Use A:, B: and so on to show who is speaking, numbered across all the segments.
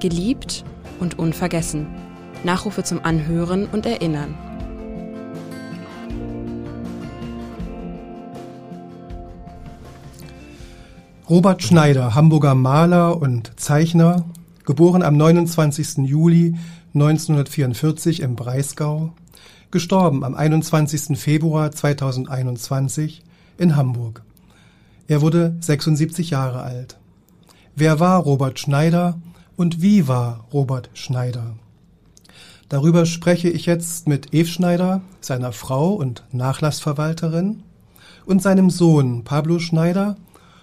A: Geliebt und unvergessen. Nachrufe zum Anhören und Erinnern.
B: Robert Schneider, Hamburger Maler und Zeichner, geboren am 29. Juli 1944 im Breisgau, gestorben am 21. Februar 2021 in Hamburg. Er wurde 76 Jahre alt. Wer war Robert Schneider und wie war Robert Schneider? Darüber spreche ich jetzt mit Eve Schneider, seiner Frau und Nachlassverwalterin, und seinem Sohn Pablo Schneider,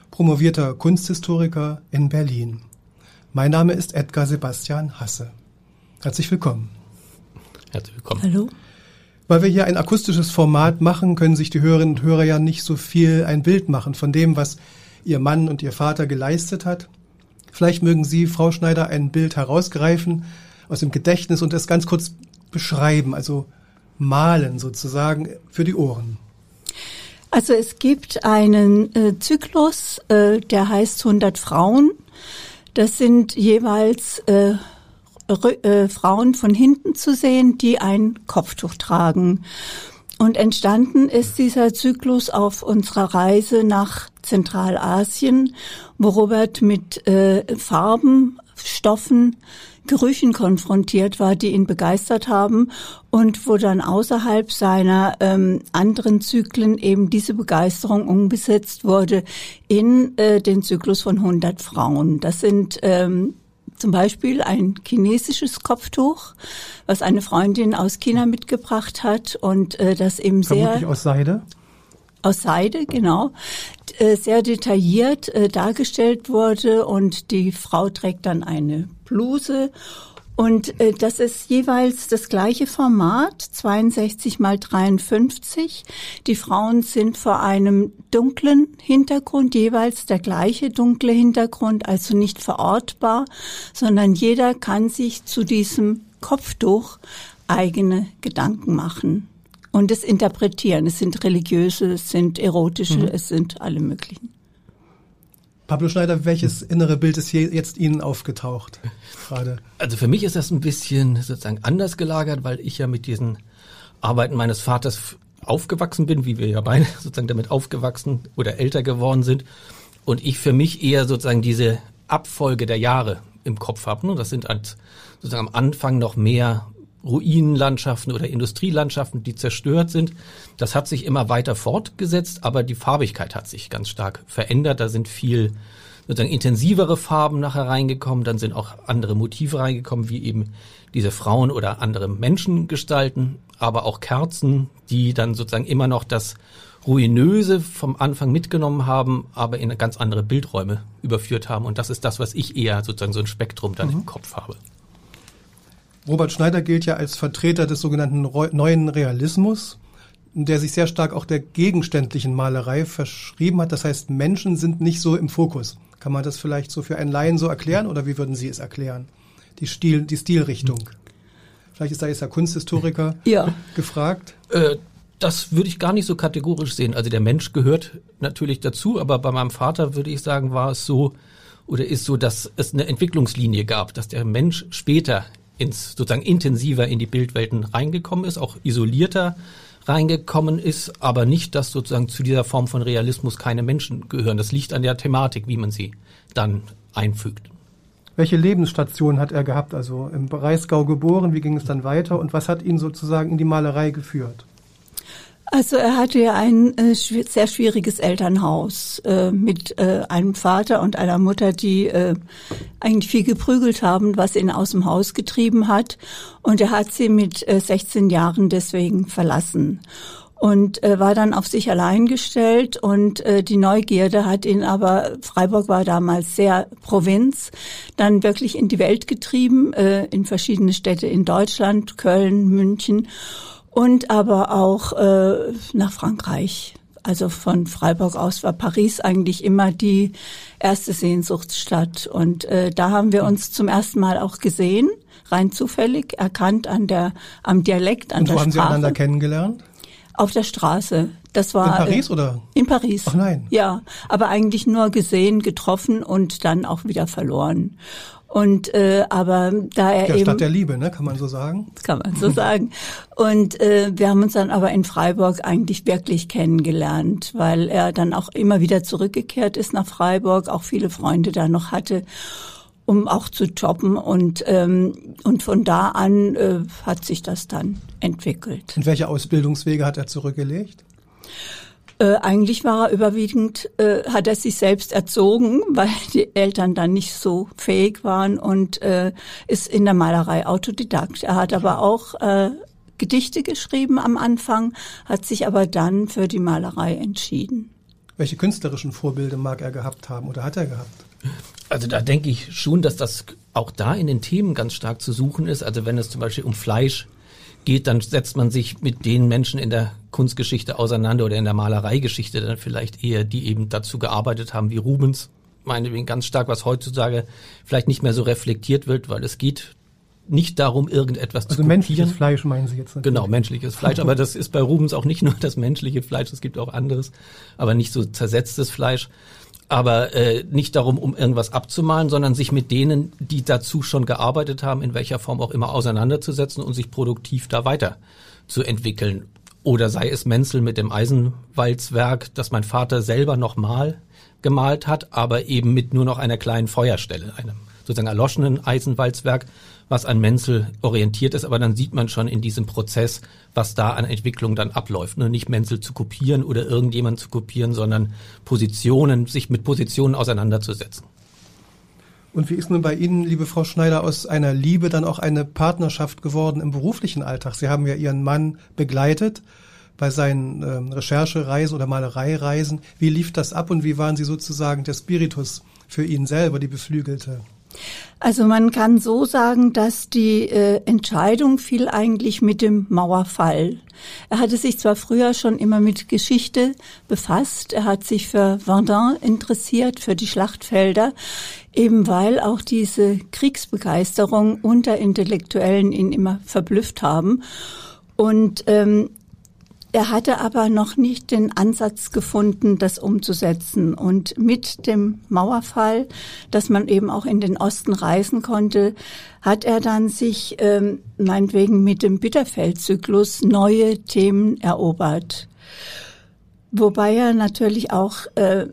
B: promovierter Kunsthistoriker in Berlin. Mein Name ist Edgar Sebastian Hasse. Herzlich willkommen.
C: Herzlich willkommen.
D: Hallo.
B: Weil wir hier ein akustisches Format machen, können sich die Hörerinnen und Hörer ja nicht so viel ein Bild machen von dem, was Ihr Mann und Ihr Vater geleistet hat. Vielleicht mögen Sie, Frau Schneider, ein Bild herausgreifen aus dem Gedächtnis und das ganz kurz beschreiben, also malen sozusagen für die Ohren.
D: Also es gibt einen äh, Zyklus, äh, der heißt 100 Frauen. Das sind jeweils äh, äh, Frauen von hinten zu sehen, die ein Kopftuch tragen. Und entstanden ist dieser Zyklus auf unserer Reise nach Zentralasien, wo Robert mit äh, Farben, Stoffen, Gerüchen konfrontiert war, die ihn begeistert haben und wo dann außerhalb seiner ähm, anderen Zyklen eben diese Begeisterung umgesetzt wurde in äh, den Zyklus von 100 Frauen. Das sind ähm, zum Beispiel ein chinesisches Kopftuch, was eine Freundin aus China mitgebracht hat und äh, das eben
B: Vermutlich
D: sehr
B: aus Seide.
D: Aus Seide, genau, äh, sehr detailliert äh, dargestellt wurde und die Frau trägt dann eine Bluse und äh, das ist jeweils das gleiche Format, 62 mal 53. Die Frauen sind vor einem dunklen Hintergrund, jeweils der gleiche dunkle Hintergrund, also nicht verortbar, sondern jeder kann sich zu diesem Kopftuch eigene Gedanken machen und es interpretieren. Es sind religiöse, es sind erotische,
B: Mhm.
D: es sind alle möglichen.
B: Pablo Schneider, welches innere Bild ist hier jetzt Ihnen aufgetaucht gerade?
C: Also für mich ist das ein bisschen sozusagen anders gelagert, weil ich ja mit diesen Arbeiten meines Vaters aufgewachsen bin, wie wir ja beide sozusagen damit aufgewachsen oder älter geworden sind. Und ich für mich eher sozusagen diese Abfolge der Jahre im Kopf habe. Ne? Das sind halt sozusagen am Anfang noch mehr Ruinenlandschaften oder Industrielandschaften, die zerstört sind. Das hat sich immer weiter fortgesetzt, aber die Farbigkeit hat sich ganz stark verändert. Da sind viel sozusagen intensivere Farben nachher reingekommen, dann sind auch andere Motive reingekommen, wie eben diese Frauen oder andere Menschengestalten, aber auch Kerzen, die dann sozusagen immer noch das Ruinöse vom Anfang mitgenommen haben, aber in ganz andere Bildräume überführt haben. Und das ist das, was ich eher sozusagen so ein Spektrum dann im Kopf habe.
B: Robert Schneider gilt ja als Vertreter des sogenannten neuen Realismus, der sich sehr stark auch der gegenständlichen Malerei verschrieben hat. Das heißt, Menschen sind nicht so im Fokus. Kann man das vielleicht so für einen Laien so erklären oder wie würden Sie es erklären? Die Stil, die Stilrichtung. Vielleicht ist da jetzt der Kunsthistoriker
D: Ja.
B: gefragt.
C: Äh, das würde ich gar nicht so kategorisch sehen. Also der Mensch gehört natürlich dazu, aber bei meinem Vater würde ich sagen, war es so oder ist so, dass es eine Entwicklungslinie gab, dass der Mensch später ins sozusagen intensiver in die Bildwelten reingekommen ist, auch isolierter reingekommen ist, aber nicht, dass sozusagen zu dieser Form von Realismus keine Menschen gehören. Das liegt an der Thematik, wie man sie dann einfügt.
B: Welche Lebensstation hat er gehabt? Also im Breisgau geboren, wie ging es dann weiter und was hat ihn sozusagen in die Malerei geführt?
D: Also er hatte ja ein äh, sehr schwieriges Elternhaus äh, mit äh, einem Vater und einer Mutter, die äh, eigentlich viel geprügelt haben, was ihn aus dem Haus getrieben hat. Und er hat sie mit äh, 16 Jahren deswegen verlassen. Und äh, war dann auf sich allein gestellt. Und äh, die Neugierde hat ihn aber, Freiburg war damals sehr Provinz, dann wirklich in die Welt getrieben, äh, in verschiedene Städte in Deutschland, Köln, München und aber auch äh, nach Frankreich. Also von Freiburg aus war Paris eigentlich immer die erste Sehnsuchtsstadt. Und äh, da haben wir uns zum ersten Mal auch gesehen, rein zufällig, erkannt an der, am Dialekt, an
B: Und
D: der
B: wo haben Sie
D: Sprache.
B: einander kennengelernt?
D: Auf der Straße. Das war
B: In Paris
D: äh,
B: oder?
D: In Paris.
B: Ach nein.
D: Ja, aber eigentlich nur gesehen, getroffen und dann auch wieder verloren. Und äh, aber da er
B: ja,
D: eben
B: Stadt der Liebe, ne, kann man so sagen.
D: Kann man so sagen. Und äh, wir haben uns dann aber in Freiburg eigentlich wirklich kennengelernt, weil er dann auch immer wieder zurückgekehrt ist nach Freiburg, auch viele Freunde da noch hatte, um auch zu jobben. Und ähm, und von da an äh, hat sich das dann entwickelt.
B: Und welche Ausbildungswege hat er zurückgelegt?
D: Äh, eigentlich war er überwiegend, äh, hat er sich selbst erzogen, weil die Eltern dann nicht so fähig waren und äh, ist in der Malerei Autodidakt. Er hat aber auch äh, Gedichte geschrieben am Anfang, hat sich aber dann für die Malerei entschieden.
B: Welche künstlerischen Vorbilder mag er gehabt haben oder hat er gehabt?
C: Also da denke ich schon, dass das auch da in den Themen ganz stark zu suchen ist. Also wenn es zum Beispiel um Fleisch geht, dann setzt man sich mit den Menschen in der Kunstgeschichte auseinander oder in der Malereigeschichte dann vielleicht eher, die eben dazu gearbeitet haben, wie Rubens, meinetwegen ganz stark, was heutzutage vielleicht nicht mehr so reflektiert wird, weil es geht nicht darum, irgendetwas
B: also
C: zu kopieren.
B: menschliches Fleisch meinen Sie jetzt? Natürlich.
C: Genau, menschliches Fleisch. Aber das ist bei Rubens auch nicht nur das menschliche Fleisch, es gibt auch anderes, aber nicht so zersetztes Fleisch aber äh, nicht darum, um irgendwas abzumalen, sondern sich mit denen, die dazu schon gearbeitet haben, in welcher Form auch immer auseinanderzusetzen und sich produktiv da weiter zu entwickeln. Oder sei es Menzel mit dem Eisenwalzwerk, das mein Vater selber nochmal gemalt hat, aber eben mit nur noch einer kleinen Feuerstelle, einem sozusagen erloschenen Eisenwalzwerk, was an Menzel orientiert ist, aber dann sieht man schon in diesem Prozess, was da an Entwicklung dann abläuft. Ne? Nicht Menzel zu kopieren oder irgendjemand zu kopieren, sondern Positionen, sich mit Positionen auseinanderzusetzen.
B: Und wie ist nun bei Ihnen, liebe Frau Schneider, aus einer Liebe dann auch eine Partnerschaft geworden im beruflichen Alltag? Sie haben ja Ihren Mann begleitet bei seinen ähm, Recherchereisen oder Malereireisen. Wie lief das ab und wie waren Sie sozusagen der Spiritus für ihn selber, die Beflügelte?
D: Also man kann so sagen, dass die äh, Entscheidung fiel eigentlich mit dem Mauerfall. Er hatte sich zwar früher schon immer mit Geschichte befasst, er hat sich für Verdun interessiert, für die Schlachtfelder, eben weil auch diese Kriegsbegeisterung unter Intellektuellen ihn immer verblüfft haben. Und ähm, er hatte aber noch nicht den Ansatz gefunden, das umzusetzen. Und mit dem Mauerfall, dass man eben auch in den Osten reisen konnte, hat er dann sich ähm, meinetwegen mit dem Bitterfeldzyklus neue Themen erobert. Wobei er natürlich auch äh,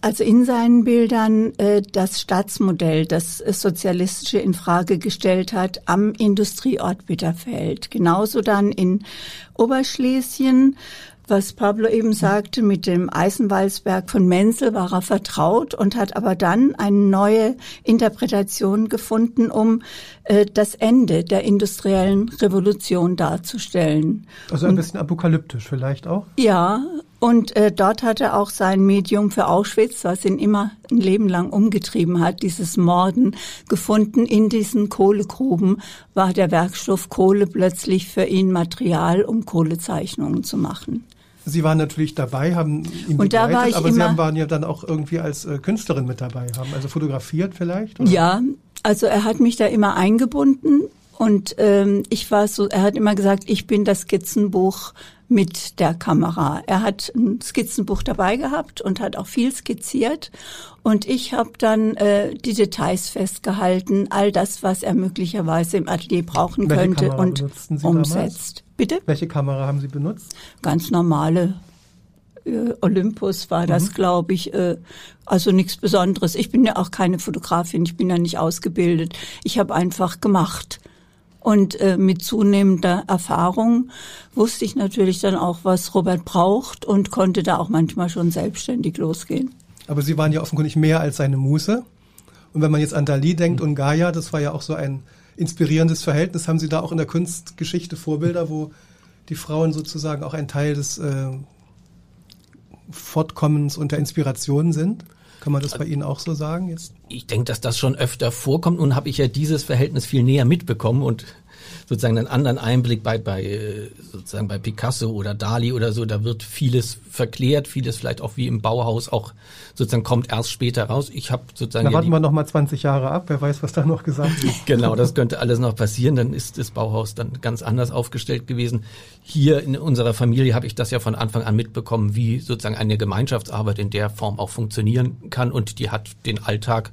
D: also in seinen Bildern äh, das Staatsmodell, das Sozialistische in Frage gestellt hat am Industrieort Bitterfeld. Genauso dann in Oberschlesien, was Pablo eben sagte, mit dem Eisenwalzberg von Menzel war er vertraut und hat aber dann eine neue Interpretation gefunden, um äh, das Ende der industriellen Revolution darzustellen.
B: Also ein bisschen apokalyptisch vielleicht auch?
D: Ja, und äh, dort hat er auch sein Medium für Auschwitz, was ihn immer ein Leben lang umgetrieben hat, dieses Morden, gefunden. In diesen Kohlegruben war der Werkstoff Kohle plötzlich für ihn Material, um Kohlezeichnungen zu machen.
B: Sie waren natürlich dabei, haben ihn
D: und da war ich
B: aber Sie waren ja dann auch irgendwie als äh, Künstlerin mit dabei, haben also fotografiert vielleicht? Oder?
D: Ja, also er hat mich da immer eingebunden und ähm, ich war so, er hat immer gesagt, ich bin das Skizzenbuch mit der Kamera. Er hat ein Skizzenbuch dabei gehabt und hat auch viel skizziert. Und ich habe dann äh, die Details festgehalten, all das, was er möglicherweise im Atelier brauchen
B: Welche
D: könnte
B: Kamera
D: und umsetzt.
B: damals?
D: Bitte?
B: Welche Kamera haben Sie benutzt?
D: Ganz normale äh, Olympus war das,
B: Mhm.
D: glaube ich. Äh, also nichts Besonderes. Ich bin ja auch keine Fotografin, ich bin ja nicht ausgebildet. Ich habe einfach gemacht. Und äh, mit zunehmender Erfahrung wusste ich natürlich dann auch, was Robert braucht und konnte da auch manchmal schon selbstständig losgehen.
B: Aber Sie waren ja offenkundig mehr als seine Muse. Und wenn man jetzt an Dali denkt und Gaia, das war ja auch so ein inspirierendes Verhältnis. Haben Sie da auch in der Kunstgeschichte Vorbilder, wo die Frauen sozusagen auch ein Teil des äh, Fortkommens und der Inspiration sind? Kann man das bei Ihnen auch so sagen jetzt?
C: Ich denke, dass das schon öfter vorkommt. Nun habe ich ja dieses Verhältnis viel näher mitbekommen und sozusagen einen anderen Einblick bei, bei äh, sozusagen bei Picasso oder Dali oder so. Da wird vieles verklärt, vieles vielleicht auch wie im Bauhaus auch sozusagen kommt erst später raus. Ich habe sozusagen
B: Da
C: ja
B: warten
C: die-
B: wir noch mal 20 Jahre ab. Wer weiß, was da noch gesagt wird.
C: Genau, das könnte alles noch passieren. Dann ist das Bauhaus dann ganz anders aufgestellt gewesen. Hier in unserer Familie habe ich das ja von Anfang an mitbekommen, wie sozusagen eine Gemeinschaftsarbeit in der Form auch funktionieren kann. Und die hat den Alltag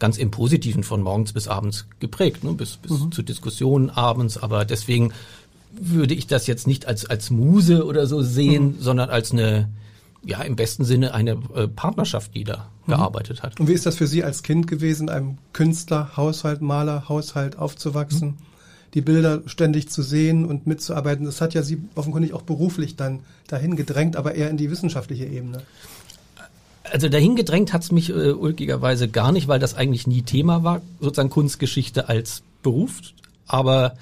C: ganz im Positiven von morgens bis abends geprägt, ne? bis, bis mhm. zu Diskussionen abends. Aber deswegen würde ich das jetzt nicht als, als Muse oder so sehen, mhm. sondern als eine, ja, im besten Sinne eine äh, Partnerschaft, die da mhm. gearbeitet hat.
B: Und wie ist das für Sie als Kind gewesen, einem Künstler, Haushalt, Maler, Haushalt aufzuwachsen? Mhm. Die Bilder ständig zu sehen und mitzuarbeiten, das hat ja Sie offenkundig auch beruflich dann dahin gedrängt, aber eher in die wissenschaftliche Ebene.
C: Also dahin gedrängt hat es mich äh, ulkigerweise gar nicht, weil das eigentlich nie Thema war, sozusagen Kunstgeschichte als Beruf. Aber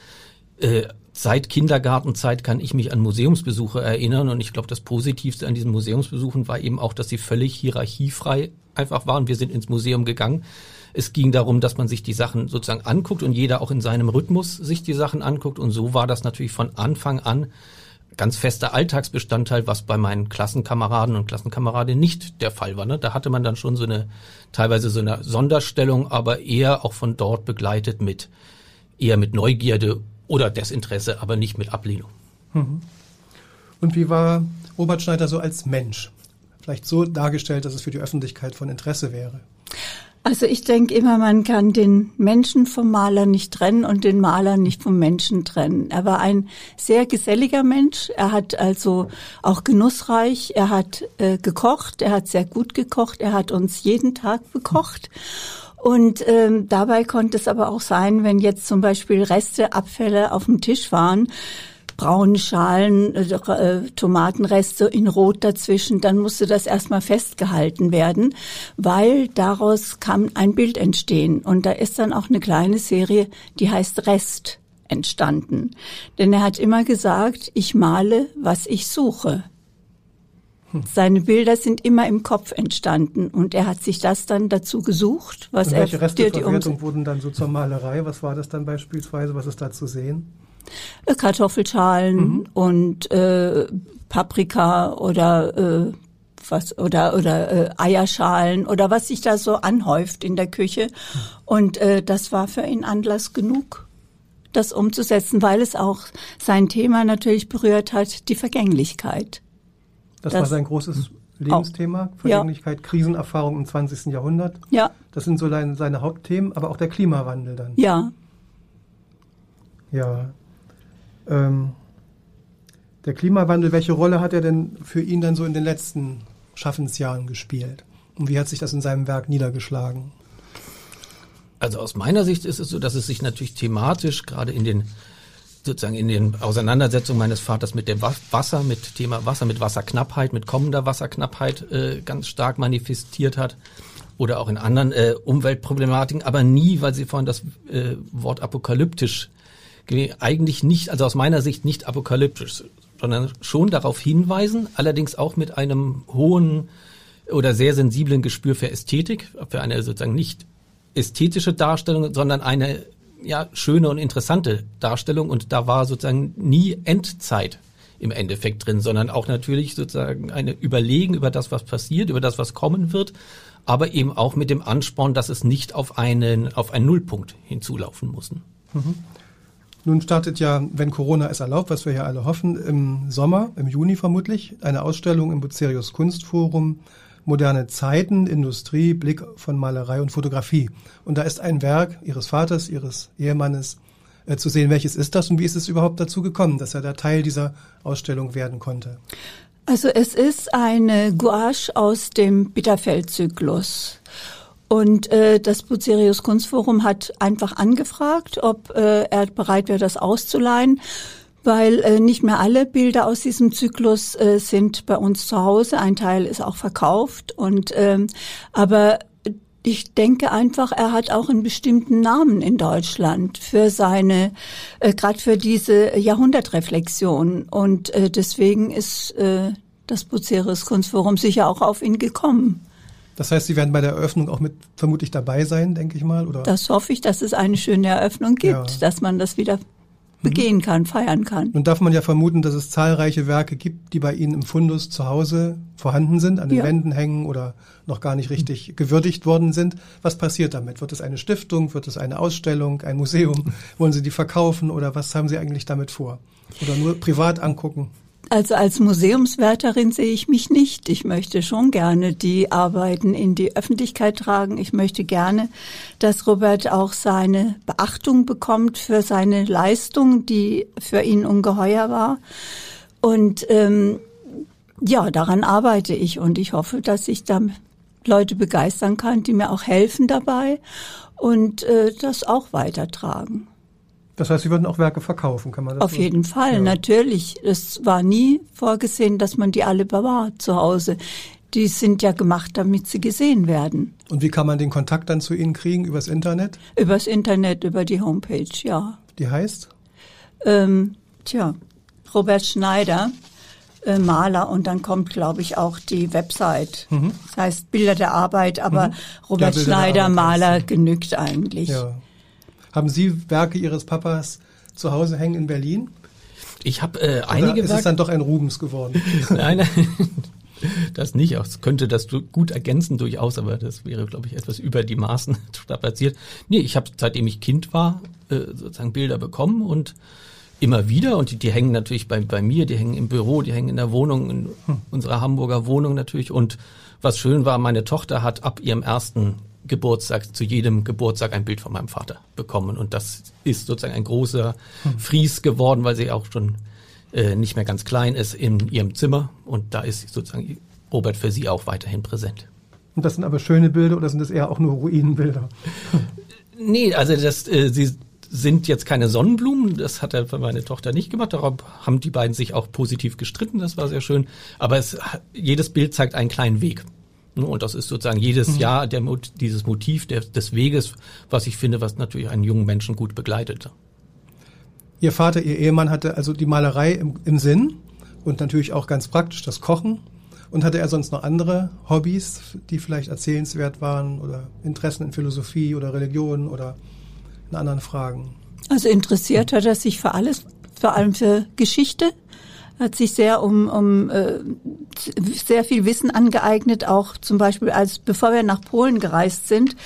C: äh, seit Kindergartenzeit kann ich mich an Museumsbesuche erinnern und ich glaube, das Positivste an diesen Museumsbesuchen war eben auch, dass sie völlig hierarchiefrei einfach waren. Wir sind ins Museum gegangen. Es ging darum, dass man sich die Sachen sozusagen anguckt und jeder auch in seinem Rhythmus sich die Sachen anguckt. Und so war das natürlich von Anfang an ganz fester Alltagsbestandteil, was bei meinen Klassenkameraden und Klassenkameradinnen nicht der Fall war. Ne? Da hatte man dann schon so eine, teilweise so eine Sonderstellung, aber eher auch von dort begleitet mit, eher mit Neugierde oder Desinteresse, aber nicht mit Ablehnung. Mhm.
B: Und wie war Robert Schneider so als Mensch? Vielleicht so dargestellt, dass es für die Öffentlichkeit von Interesse wäre.
D: Also ich denke immer, man kann den Menschen vom Maler nicht trennen und den Maler nicht vom Menschen trennen. Er war ein sehr geselliger Mensch. Er hat also auch genussreich. Er hat äh, gekocht. Er hat sehr gut gekocht. Er hat uns jeden Tag bekocht. Und ähm, dabei konnte es aber auch sein, wenn jetzt zum Beispiel Reste, Abfälle auf dem Tisch waren, braune Schalen, äh, äh, Tomatenreste in Rot dazwischen, dann musste das erstmal festgehalten werden, weil daraus kann ein Bild entstehen. Und da ist dann auch eine kleine Serie, die heißt Rest entstanden. Denn er hat immer gesagt, ich male, was ich suche. Seine Bilder sind immer im Kopf entstanden und er hat sich das dann dazu gesucht, was
B: und
D: er
B: welche Resteverwertung wurden dann so zur Malerei? Was war das dann beispielsweise? Was ist da zu sehen?
D: Äh, Kartoffelschalen mhm. und äh, Paprika oder äh, was oder oder äh, Eierschalen oder was sich da so anhäuft in der Küche und äh, das war für ihn Anlass genug das umzusetzen, weil es auch sein Thema natürlich berührt hat, die Vergänglichkeit.
B: Das, das war sein großes Lebensthema, Vergänglichkeit, ja. Krisenerfahrung im 20. Jahrhundert.
D: Ja.
B: Das sind so seine, seine Hauptthemen, aber auch der Klimawandel dann.
D: Ja.
B: Ja. Ähm, der Klimawandel, welche Rolle hat er denn für ihn dann so in den letzten Schaffensjahren gespielt? Und wie hat sich das in seinem Werk niedergeschlagen?
C: Also aus meiner Sicht ist es so, dass es sich natürlich thematisch gerade in den sozusagen in den Auseinandersetzungen meines Vaters mit dem Wasser, mit Thema Wasser, mit Wasserknappheit, mit kommender Wasserknappheit äh, ganz stark manifestiert hat oder auch in anderen äh, Umweltproblematiken, aber nie, weil Sie vorhin das äh, Wort apokalyptisch eigentlich nicht, also aus meiner Sicht nicht apokalyptisch, sondern schon darauf hinweisen, allerdings auch mit einem hohen oder sehr sensiblen Gespür für Ästhetik, für eine sozusagen nicht ästhetische Darstellung, sondern eine ja, schöne und interessante Darstellung und da war sozusagen nie Endzeit im Endeffekt drin, sondern auch natürlich sozusagen eine Überlegen über das, was passiert, über das, was kommen wird, aber eben auch mit dem Ansporn, dass es nicht auf einen, auf einen Nullpunkt hinzulaufen muss. Mhm.
B: Nun startet ja, wenn Corona es erlaubt, was wir ja alle hoffen, im Sommer, im Juni vermutlich, eine Ausstellung im Bucerius Kunstforum moderne Zeiten, Industrie, Blick von Malerei und Fotografie. Und da ist ein Werk Ihres Vaters, Ihres Ehemannes äh, zu sehen. Welches ist das und wie ist es überhaupt dazu gekommen, dass er da Teil dieser Ausstellung werden konnte?
D: Also es ist eine Gouache aus dem Bitterfeld-Zyklus. Und äh, das Bucerius Kunstforum hat einfach angefragt, ob äh, er bereit wäre, das auszuleihen weil äh, nicht mehr alle Bilder aus diesem Zyklus äh, sind bei uns zu Hause. Ein Teil ist auch verkauft und ähm, aber ich denke einfach, er hat auch einen bestimmten Namen in Deutschland für seine, äh, gerade für diese Jahrhundertreflexion. Und äh, deswegen ist äh, das Bucerius Kunstforum sicher auch auf ihn gekommen.
B: Das heißt, Sie werden bei der Eröffnung auch mit vermutlich dabei sein, denke ich mal, oder?
D: Das hoffe ich, dass es eine schöne Eröffnung gibt, ja. dass man das wieder begehen kann, feiern kann.
B: Nun darf man ja vermuten, dass es zahlreiche Werke gibt, die bei Ihnen im Fundus zu Hause vorhanden sind, an den ja. Wänden hängen oder noch gar nicht richtig gewürdigt worden sind. Was passiert damit? Wird es eine Stiftung? Wird es eine Ausstellung? Ein Museum? Wollen Sie die verkaufen oder was haben Sie eigentlich damit vor? Oder nur privat angucken?
D: Also als Museumswärterin sehe ich mich nicht. Ich möchte schon gerne die Arbeiten in die Öffentlichkeit tragen. Ich möchte gerne, dass Robert auch seine Beachtung bekommt für seine Leistung, die für ihn ungeheuer war. Und ähm, ja, daran arbeite ich und ich hoffe, dass ich da Leute begeistern kann, die mir auch helfen dabei und äh, das auch weitertragen.
B: Das heißt, Sie würden auch Werke verkaufen, kann man das
D: Auf so? jeden Fall, ja. natürlich. Es war nie vorgesehen, dass man die alle bewahrt zu Hause. Die sind ja gemacht, damit sie gesehen werden.
B: Und wie kann man den Kontakt dann zu Ihnen kriegen? Übers Internet?
D: Übers Internet, über die Homepage, ja.
B: Die heißt?
D: Ähm, tja, Robert Schneider, äh, Maler und dann kommt, glaube ich, auch die Website. Mhm. Das heißt Bilder der Arbeit, aber mhm. Robert ja, Schneider, Maler genügt eigentlich.
B: Ja. Haben Sie Werke Ihres Papas zu Hause hängen in Berlin?
C: Ich habe äh, einige Oder
B: ist es dann doch ein Rubens geworden?
C: nein, nein. Das nicht. Das könnte das gut ergänzen durchaus, aber das wäre, glaube ich, etwas über die Maßen strapaziert. Nee, ich habe, seitdem ich Kind war, äh, sozusagen Bilder bekommen und immer wieder und die, die hängen natürlich bei, bei mir, die hängen im Büro, die hängen in der Wohnung, in hm. unserer Hamburger Wohnung natürlich. Und was schön war, meine Tochter hat ab ihrem ersten Geburtstag, zu jedem Geburtstag ein Bild von meinem Vater bekommen. Und das ist sozusagen ein großer hm. Fries geworden, weil sie auch schon äh, nicht mehr ganz klein ist in ihrem Zimmer. Und da ist sozusagen Robert für sie auch weiterhin präsent.
B: Und das sind aber schöne Bilder oder sind das eher auch nur Ruinenbilder?
C: nee, also das, äh, sie sind jetzt keine Sonnenblumen, das hat er für meine Tochter nicht gemacht, darauf haben die beiden sich auch positiv gestritten, das war sehr schön. Aber es, jedes Bild zeigt einen kleinen Weg. Und das ist sozusagen jedes mhm. Jahr der, dieses Motiv der, des Weges, was ich finde, was natürlich einen jungen Menschen gut begleitet.
B: Ihr Vater, Ihr Ehemann hatte also die Malerei im, im Sinn und natürlich auch ganz praktisch das Kochen. Und hatte er sonst noch andere Hobbys, die vielleicht erzählenswert waren oder Interessen in Philosophie oder Religion oder in anderen Fragen?
D: Also interessiert hat er sich für alles, vor allem für Geschichte, hat sich sehr um, um äh, sehr viel Wissen angeeignet, auch zum Beispiel als bevor wir nach Polen gereist sind,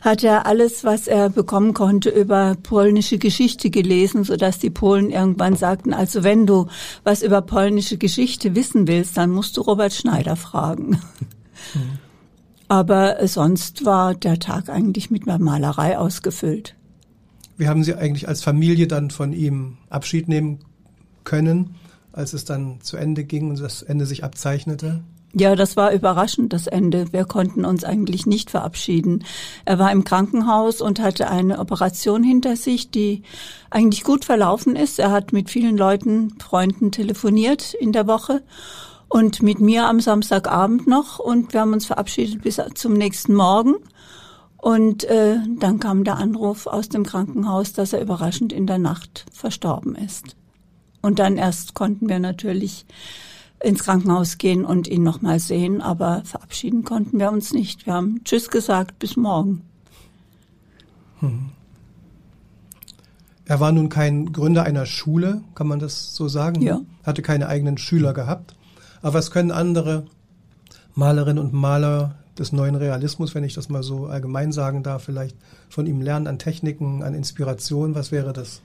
D: hat er alles, was er bekommen konnte, über polnische Geschichte gelesen, so dass die Polen irgendwann sagten, also wenn du was über polnische Geschichte wissen willst, dann musst du Robert Schneider fragen. Mhm. Aber sonst war der Tag eigentlich mit Malerei ausgefüllt.
B: Wie haben Sie eigentlich als Familie dann von ihm Abschied nehmen können, als es dann zu Ende ging und das Ende sich abzeichnete?
D: Ja, das war überraschend, das Ende. Wir konnten uns eigentlich nicht verabschieden. Er war im Krankenhaus und hatte eine Operation hinter sich, die eigentlich gut verlaufen ist. Er hat mit vielen Leuten, Freunden telefoniert in der Woche und mit mir am Samstagabend noch und wir haben uns verabschiedet bis zum nächsten Morgen. Und äh, dann kam der Anruf aus dem Krankenhaus, dass er überraschend in der Nacht verstorben ist. Und dann erst konnten wir natürlich ins Krankenhaus gehen und ihn nochmal sehen, aber verabschieden konnten wir uns nicht. Wir haben Tschüss gesagt, bis morgen. Hm.
B: Er war nun kein Gründer einer Schule, kann man das so sagen?
D: Ja.
B: Hatte keine eigenen Schüler gehabt. Aber was können andere Malerinnen und Maler des neuen Realismus, wenn ich das mal so allgemein sagen darf, vielleicht von ihm lernen an Techniken, an Inspiration? Was wäre das?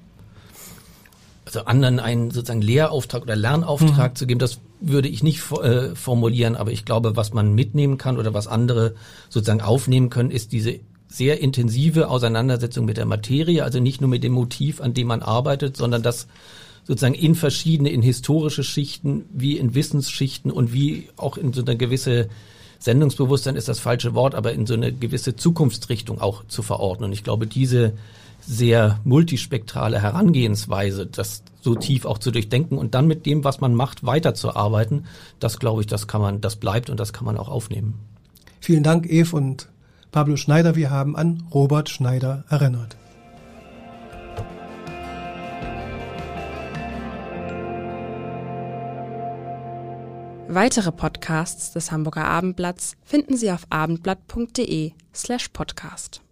C: Also anderen einen sozusagen Lehrauftrag oder Lernauftrag mhm. zu geben, das würde ich nicht äh, formulieren, aber ich glaube, was man mitnehmen kann oder was andere sozusagen aufnehmen können, ist diese sehr intensive Auseinandersetzung mit der Materie, also nicht nur mit dem Motiv, an dem man arbeitet, sondern das sozusagen in verschiedene, in historische Schichten, wie in Wissensschichten und wie auch in so eine gewisse Sendungsbewusstsein ist das falsche Wort, aber in so eine gewisse Zukunftsrichtung auch zu verordnen. Und ich glaube, diese sehr multispektrale Herangehensweise, das so tief auch zu durchdenken und dann mit dem, was man macht, weiterzuarbeiten, das glaube ich, das kann man, das bleibt und das kann man auch aufnehmen.
B: Vielen Dank, Eve und Pablo Schneider. Wir haben an Robert Schneider erinnert.
A: Weitere Podcasts des Hamburger Abendblatts finden Sie auf abendblatt.de slash podcast.